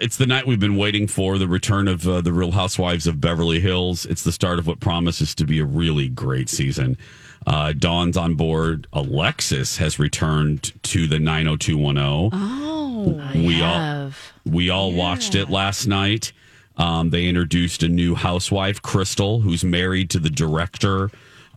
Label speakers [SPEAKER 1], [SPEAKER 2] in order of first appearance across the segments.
[SPEAKER 1] It's the night we've been waiting for the return of uh, the Real Housewives of Beverly Hills. It's the start of what promises to be a really great season. Uh, Dawn's on board. Alexis has returned to the 90210.
[SPEAKER 2] Oh,
[SPEAKER 1] we
[SPEAKER 2] have.
[SPEAKER 1] all we all watched it last night. Um, they introduced a new housewife, Crystal, who's married to the director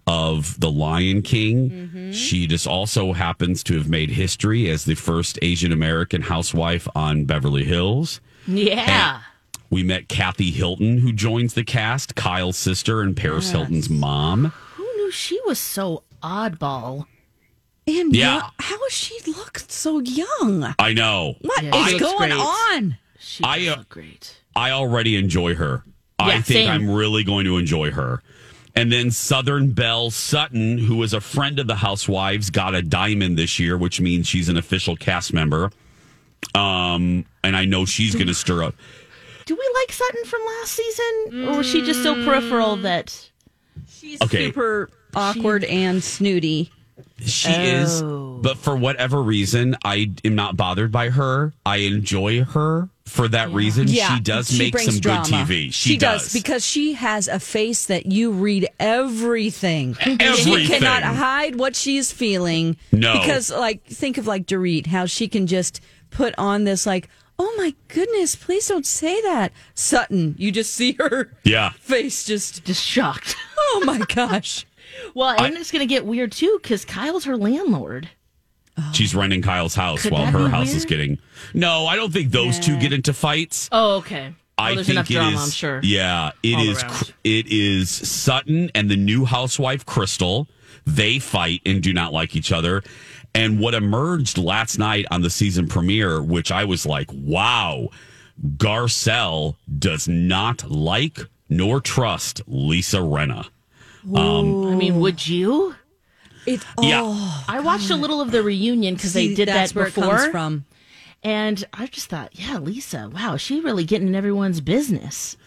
[SPEAKER 1] of The Lion King.
[SPEAKER 2] Mm-hmm.
[SPEAKER 1] She just also happens to have made history as the first Asian American housewife on Beverly Hills.
[SPEAKER 2] Yeah.
[SPEAKER 1] We met Kathy Hilton, who joins the cast, Kyle's sister and Paris Hilton's mom.
[SPEAKER 2] Who knew she was so oddball?
[SPEAKER 3] And
[SPEAKER 1] Yeah.
[SPEAKER 3] yeah, how does she look so young?
[SPEAKER 1] I know.
[SPEAKER 3] What is
[SPEAKER 2] Yeah, she looks
[SPEAKER 3] going
[SPEAKER 2] great.
[SPEAKER 3] on?
[SPEAKER 2] She
[SPEAKER 1] I, uh,
[SPEAKER 2] look great.
[SPEAKER 1] I already enjoy her. I think
[SPEAKER 2] same.
[SPEAKER 1] I'm really going to enjoy her. And then Southern Belle Sutton, who is a friend of the Housewives, got a diamond this year, which means she's an official cast member. Um, and I know she's going to stir up.
[SPEAKER 2] Do we like Sutton from last season? Or was she just so peripheral that.
[SPEAKER 3] She's
[SPEAKER 1] Okay.
[SPEAKER 3] super awkward and snooty.
[SPEAKER 1] She is,
[SPEAKER 2] Oh.
[SPEAKER 1] but for whatever reason, I am not bothered by her. I enjoy her for that reason. she does make some
[SPEAKER 3] drama.
[SPEAKER 1] good TV. She,
[SPEAKER 3] does. because she has a face that you read everything. She
[SPEAKER 1] Everything.
[SPEAKER 3] cannot hide what she's feeling.
[SPEAKER 1] No.
[SPEAKER 3] because like think of like Dorit, how she can just put on this like, oh my goodness, please don't say that, Sutton. You just see her
[SPEAKER 1] yeah.
[SPEAKER 3] face just,
[SPEAKER 2] Just shocked.
[SPEAKER 3] oh my gosh.
[SPEAKER 2] well, and it's going to get weird too because Kyle's her landlord. Oh.
[SPEAKER 1] She's renting Kyle's house
[SPEAKER 2] Could
[SPEAKER 1] while her
[SPEAKER 2] be
[SPEAKER 1] house is getting. No, I don't think those two get into fights.
[SPEAKER 2] Oh, okay. Well,
[SPEAKER 1] I
[SPEAKER 2] there's
[SPEAKER 1] think
[SPEAKER 2] enough
[SPEAKER 1] it
[SPEAKER 2] drama,
[SPEAKER 1] is-
[SPEAKER 2] I'm sure.
[SPEAKER 1] Yeah, it
[SPEAKER 2] all
[SPEAKER 1] is.
[SPEAKER 2] around.
[SPEAKER 1] Cr- It is Sutton and the new housewife Crystal. They fight and do not like each other. And what emerged last night on the season premiere, which I was like, "Wow, Garcelle does not like nor trust Lisa Rinna."
[SPEAKER 2] Um, I mean, would you?
[SPEAKER 3] It,
[SPEAKER 1] Yeah.
[SPEAKER 3] oh,
[SPEAKER 2] I watched a little of the reunion because they did
[SPEAKER 3] that's
[SPEAKER 2] that
[SPEAKER 3] where
[SPEAKER 2] before.
[SPEAKER 3] it comes from.
[SPEAKER 2] And I just thought, yeah, Lisa, wow, she really getting in everyone's business.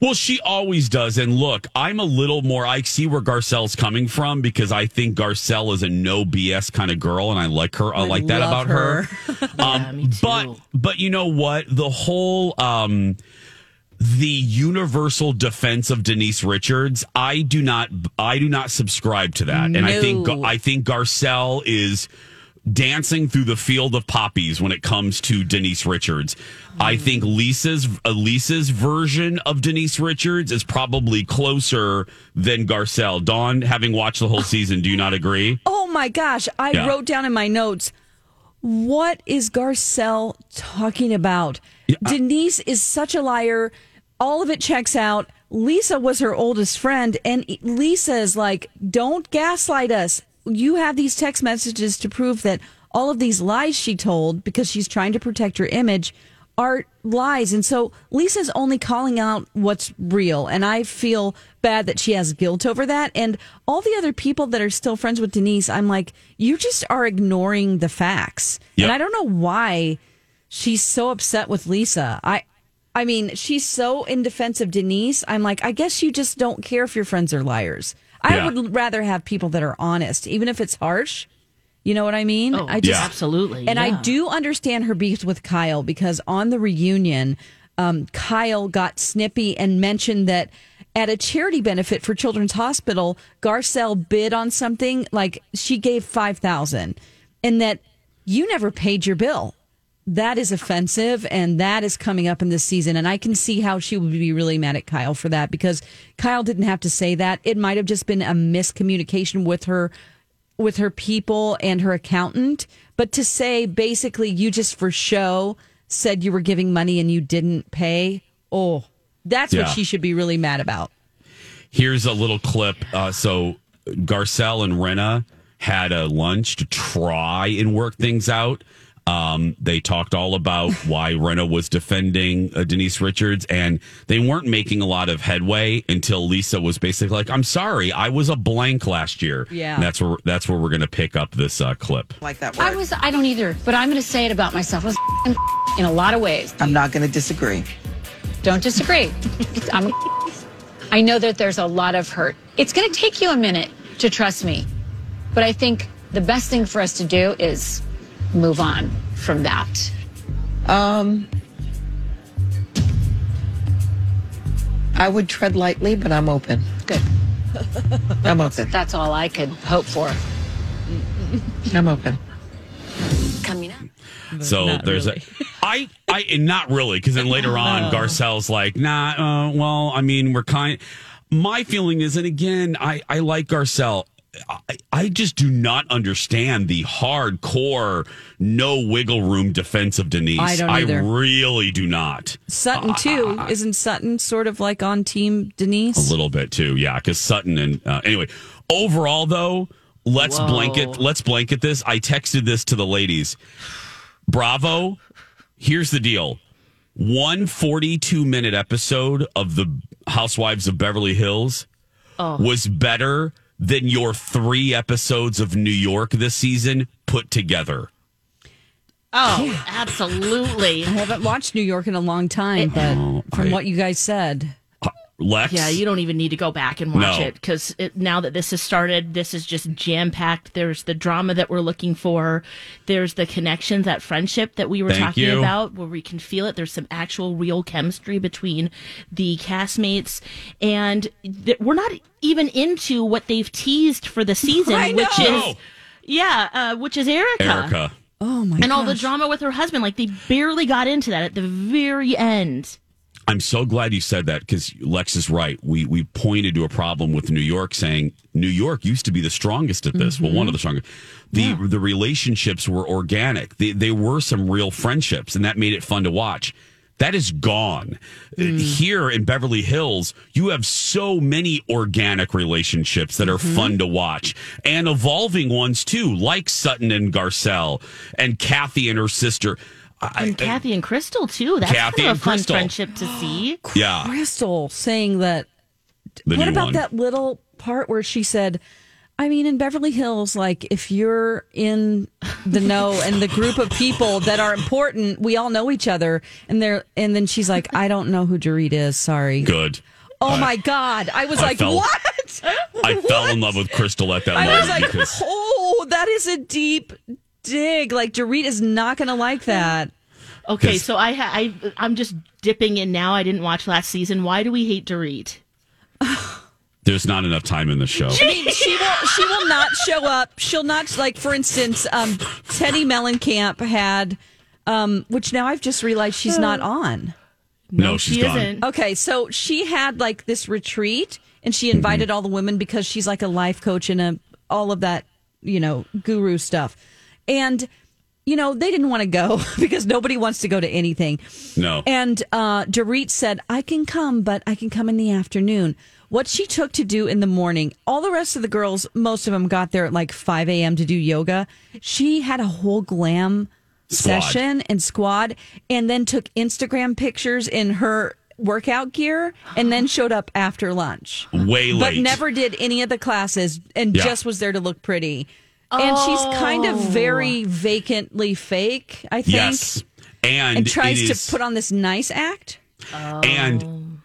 [SPEAKER 1] Well, she always does. And look, I'm a little more, I see where Garcelle's coming from because I think Garcelle is a no BS kind of girl and I like her. I,
[SPEAKER 3] I
[SPEAKER 1] like that about her. Um,
[SPEAKER 2] Yeah, me too.
[SPEAKER 1] But, but you know what? The whole, um, the universal defense of Denise Richards, I do not, I do not subscribe to that. And I think, I think Garcelle is dancing through the field of poppies when it comes to Denise Richards. I think Lisa's uh, Lisa's version of Denise Richards is probably closer than Garcelle. Dawn, having watched the whole season, do you not agree?
[SPEAKER 3] Oh my gosh. I
[SPEAKER 1] Yeah.
[SPEAKER 3] wrote down in my notes, what is Garcelle talking about? Denise is such a liar. All of it checks out. Lisa was her oldest friend, and Lisa is like, don't gaslight us. You have these text messages to prove that all of these lies she told because she's trying to protect her image are lies. And so Lisa's only calling out what's real. And I feel bad that she has guilt over that. And all the other people that are still friends with Denise, I'm like, you just are ignoring the facts.
[SPEAKER 1] Yep.
[SPEAKER 3] And I don't know why she's so upset with Lisa. I I mean, she's so in defense of Denise. I'm like, I guess you just don't care if your friends are liars. I
[SPEAKER 1] Yeah.
[SPEAKER 3] would rather have people that are honest, even if it's harsh. You know what I mean?
[SPEAKER 2] Oh,
[SPEAKER 3] I just
[SPEAKER 1] Yeah.
[SPEAKER 2] absolutely.
[SPEAKER 3] and I do understand her beef with Kyle because on the reunion, um, Kyle got snippy and mentioned that at a charity benefit for Children's Hospital, Garcelle bid on something like she gave five thousand, and that you never paid your bill. That is offensive, and that is coming up in this season. And I can see how she would be really mad at Kyle for that because Kyle didn't have to say that. It might have just been a miscommunication with her with her people and her accountant, but to say basically you just for show said you were giving money and you didn't pay. Oh, that's
[SPEAKER 1] Yeah.
[SPEAKER 3] what she should be really mad about.
[SPEAKER 1] Here's a little clip. Uh, so Garcelle and Rinna had a lunch to try and work things out. Um, they talked all about why Rinna was defending uh, Denise Richards, and they weren't making a lot of headway until Lisa was basically like, "I'm sorry, I was a blank last year."
[SPEAKER 3] Yeah.
[SPEAKER 1] and that's where that's where we're going to pick up this uh, clip.
[SPEAKER 4] like that word.
[SPEAKER 5] I was, I don't either, but I'm going to say it about myself. I was in a lot of ways.
[SPEAKER 4] I'm not going to disagree.
[SPEAKER 5] Don't disagree. I'm, I know that there's a lot of hurt. It's going to take you a minute to trust me, but I think the best thing for us to do is move on from that.
[SPEAKER 4] Um, I would tread lightly, but I'm open.
[SPEAKER 5] Good.
[SPEAKER 4] I'm open.
[SPEAKER 5] That's all I could hope for.
[SPEAKER 4] I'm open.
[SPEAKER 6] Coming up.
[SPEAKER 1] So
[SPEAKER 3] Not
[SPEAKER 1] there's
[SPEAKER 3] really.
[SPEAKER 1] a, I, I, not really, because then later on, Garcelle's like, nah, uh, well, I mean, we're kind. My feeling is, and again, I, I like Garcelle. I, I just do not understand the hardcore, no wiggle room defense of Denise.
[SPEAKER 3] I don't either.
[SPEAKER 1] I really do not.
[SPEAKER 3] Sutton too. Isn't Sutton sort of like on team Denise?
[SPEAKER 1] A little bit too, yeah. Because Sutton and uh, anyway, overall though, let's blanket let's blanket this. I texted this to the ladies. Bravo. Here's the deal. One 42 minute episode of the Housewives of Beverly Hills was better than your three episodes of New York this season put together.
[SPEAKER 2] Oh, absolutely.
[SPEAKER 3] I haven't watched New York in a long time, but from oh,
[SPEAKER 1] I-
[SPEAKER 3] what you guys said,
[SPEAKER 1] Lex.
[SPEAKER 2] Yeah, you don't even need to go back and watch
[SPEAKER 1] No.
[SPEAKER 2] it because now that this has started, this is just jam packed. There's the drama that we're looking for. There's the connections, that friendship that we were
[SPEAKER 1] Thank
[SPEAKER 2] talking
[SPEAKER 1] you.
[SPEAKER 2] about, where we can feel it. There's some actual real chemistry between the castmates, and th- we're not even into what they've teased for the season,
[SPEAKER 3] I
[SPEAKER 2] which
[SPEAKER 3] know.
[SPEAKER 2] is yeah, uh, which is Erika.
[SPEAKER 1] Erika.
[SPEAKER 3] oh my
[SPEAKER 2] And all the drama with her husband, like they barely got into that at the very end.
[SPEAKER 1] I'm so glad you said that because Lex is right. We we pointed to a problem with New York, saying New York used to be the strongest at this. Well, one of the mm-hmm. strongest. The the relationships were organic. They, they were some real friendships, and that made it fun to watch. That is gone. Mm. Here in Beverly Hills, you have so many organic relationships that are mm-hmm. fun to watch and evolving ones too, like Sutton and Garcelle and Kathy and her sister. I-
[SPEAKER 2] And Kathy and Crystal too. That's
[SPEAKER 1] Kathy
[SPEAKER 2] kind of a fun
[SPEAKER 1] Crystal.
[SPEAKER 2] friendship to see.
[SPEAKER 1] yeah,
[SPEAKER 3] Crystal saying that.
[SPEAKER 1] the
[SPEAKER 3] what
[SPEAKER 1] new
[SPEAKER 3] about
[SPEAKER 1] one.
[SPEAKER 3] that little part where she said, I mean, in Beverly Hills, like if you're in the know and the group of people that are important, we all know each other. And they're, and then she's like, I don't know who Dorit is. Sorry.
[SPEAKER 1] Good.
[SPEAKER 3] Oh my God. I was
[SPEAKER 1] I
[SPEAKER 3] like,
[SPEAKER 1] felt-
[SPEAKER 3] what?
[SPEAKER 1] I fell in love with Crystal at that moment.
[SPEAKER 3] I
[SPEAKER 1] moment
[SPEAKER 3] was like,
[SPEAKER 1] because
[SPEAKER 3] oh, that is a deep dig. Like Dorit is not going to like that.
[SPEAKER 2] Okay, so I, ha- I I'm just dipping in now. I didn't watch last season. Why do we hate Dorit?
[SPEAKER 1] there's not enough time in the show.
[SPEAKER 3] I mean, she will she will not show up. She'll not like for instance, um, Teddi Mellencamp had um, which now I've just realized she's not on.
[SPEAKER 1] No, she's
[SPEAKER 2] she
[SPEAKER 1] gone.
[SPEAKER 2] isn't.
[SPEAKER 3] Okay, so she had like this retreat and she invited all the women because she's like a life coach and a all of that, you know, guru stuff. And you know, they didn't want to go because nobody wants to go to anything.
[SPEAKER 1] No.
[SPEAKER 3] And uh, Dorit said, I can come, but I can come in the afternoon. What she took to do in the morning, all the rest of the girls, most of them got there at like 5 a.m. to do yoga. She had a whole glam
[SPEAKER 1] Squad.
[SPEAKER 3] session and squad and then took Instagram pictures in her workout gear and then showed up after lunch.
[SPEAKER 1] Way late.
[SPEAKER 3] But never did any of the classes and
[SPEAKER 1] Yeah.
[SPEAKER 3] just was there to look pretty. And she's kind of very vacantly fake, I think
[SPEAKER 1] Yes. And,
[SPEAKER 3] and tries
[SPEAKER 1] it
[SPEAKER 3] to put on this nice act.
[SPEAKER 1] and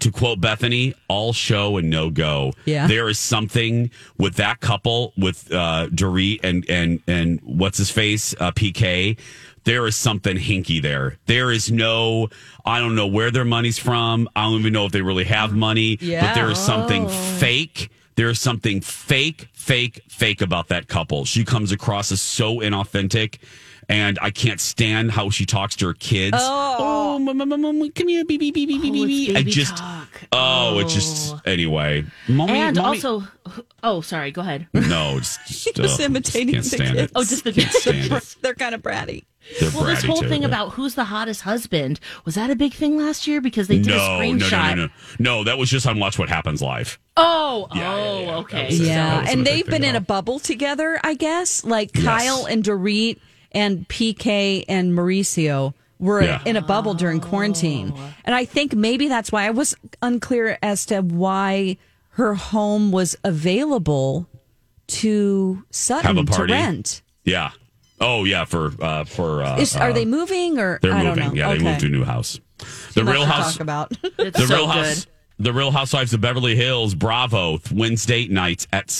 [SPEAKER 1] to quote Bethany, all show and no go.
[SPEAKER 3] Yeah.
[SPEAKER 1] There is something with that couple with uh Dorit and and and what's his face? Uh PK. There is something hinky there. There is no I don't know where their money's from. I don't even know if they really have money.
[SPEAKER 3] yeah.
[SPEAKER 1] But there is something fake. There is something fake, fake, fake about that couple. She comes across as so inauthentic. And I can't stand how she talks to her kids. Oh, mom, mom, mom, mom, come here, baby, baby, baby,
[SPEAKER 2] Oh, it's
[SPEAKER 1] baby. I just,
[SPEAKER 2] talk.
[SPEAKER 1] oh, it's just anyway. Mommy,
[SPEAKER 2] and
[SPEAKER 1] mommy-
[SPEAKER 2] also, oh, sorry. Go ahead.
[SPEAKER 1] no, it's just,
[SPEAKER 3] Just
[SPEAKER 1] uh,
[SPEAKER 3] imitating
[SPEAKER 1] can't
[SPEAKER 3] the kids.
[SPEAKER 1] it.
[SPEAKER 2] Oh, just the
[SPEAKER 1] Can't stand.
[SPEAKER 3] They're kind of bratty.
[SPEAKER 1] They're
[SPEAKER 2] Well, this whole
[SPEAKER 1] too.
[SPEAKER 2] thing about who's the hottest husband was that a big thing last year because they did
[SPEAKER 1] no,
[SPEAKER 2] a screenshot.
[SPEAKER 1] no, no, no, no. That was just on Watch What Happens Live.
[SPEAKER 2] Oh,
[SPEAKER 1] Yeah, yeah,
[SPEAKER 2] oh,
[SPEAKER 1] yeah. That
[SPEAKER 2] okay.
[SPEAKER 1] was it. That
[SPEAKER 3] Yeah, and they've been in a bubble together, I guess. Like
[SPEAKER 1] Yes.
[SPEAKER 3] Kyle and Dorit and PK and Mauricio were
[SPEAKER 1] Yeah.
[SPEAKER 3] in a bubble during quarantine. And I think maybe that's why I was unclear as to why her home was available to Sutton
[SPEAKER 1] Have a
[SPEAKER 3] to
[SPEAKER 1] party.
[SPEAKER 3] rent.
[SPEAKER 1] Yeah. Oh yeah, for uh for uh,
[SPEAKER 3] Is, are
[SPEAKER 1] uh,
[SPEAKER 3] they moving or
[SPEAKER 1] They're
[SPEAKER 3] I
[SPEAKER 1] moving.
[SPEAKER 3] don't know.
[SPEAKER 1] Yeah, they moved to a new house. The Real House.
[SPEAKER 3] talk about.
[SPEAKER 1] The
[SPEAKER 2] so
[SPEAKER 1] Real
[SPEAKER 2] good.
[SPEAKER 1] House. The Real Housewives of Beverly Hills. Bravo. Wednesday nights at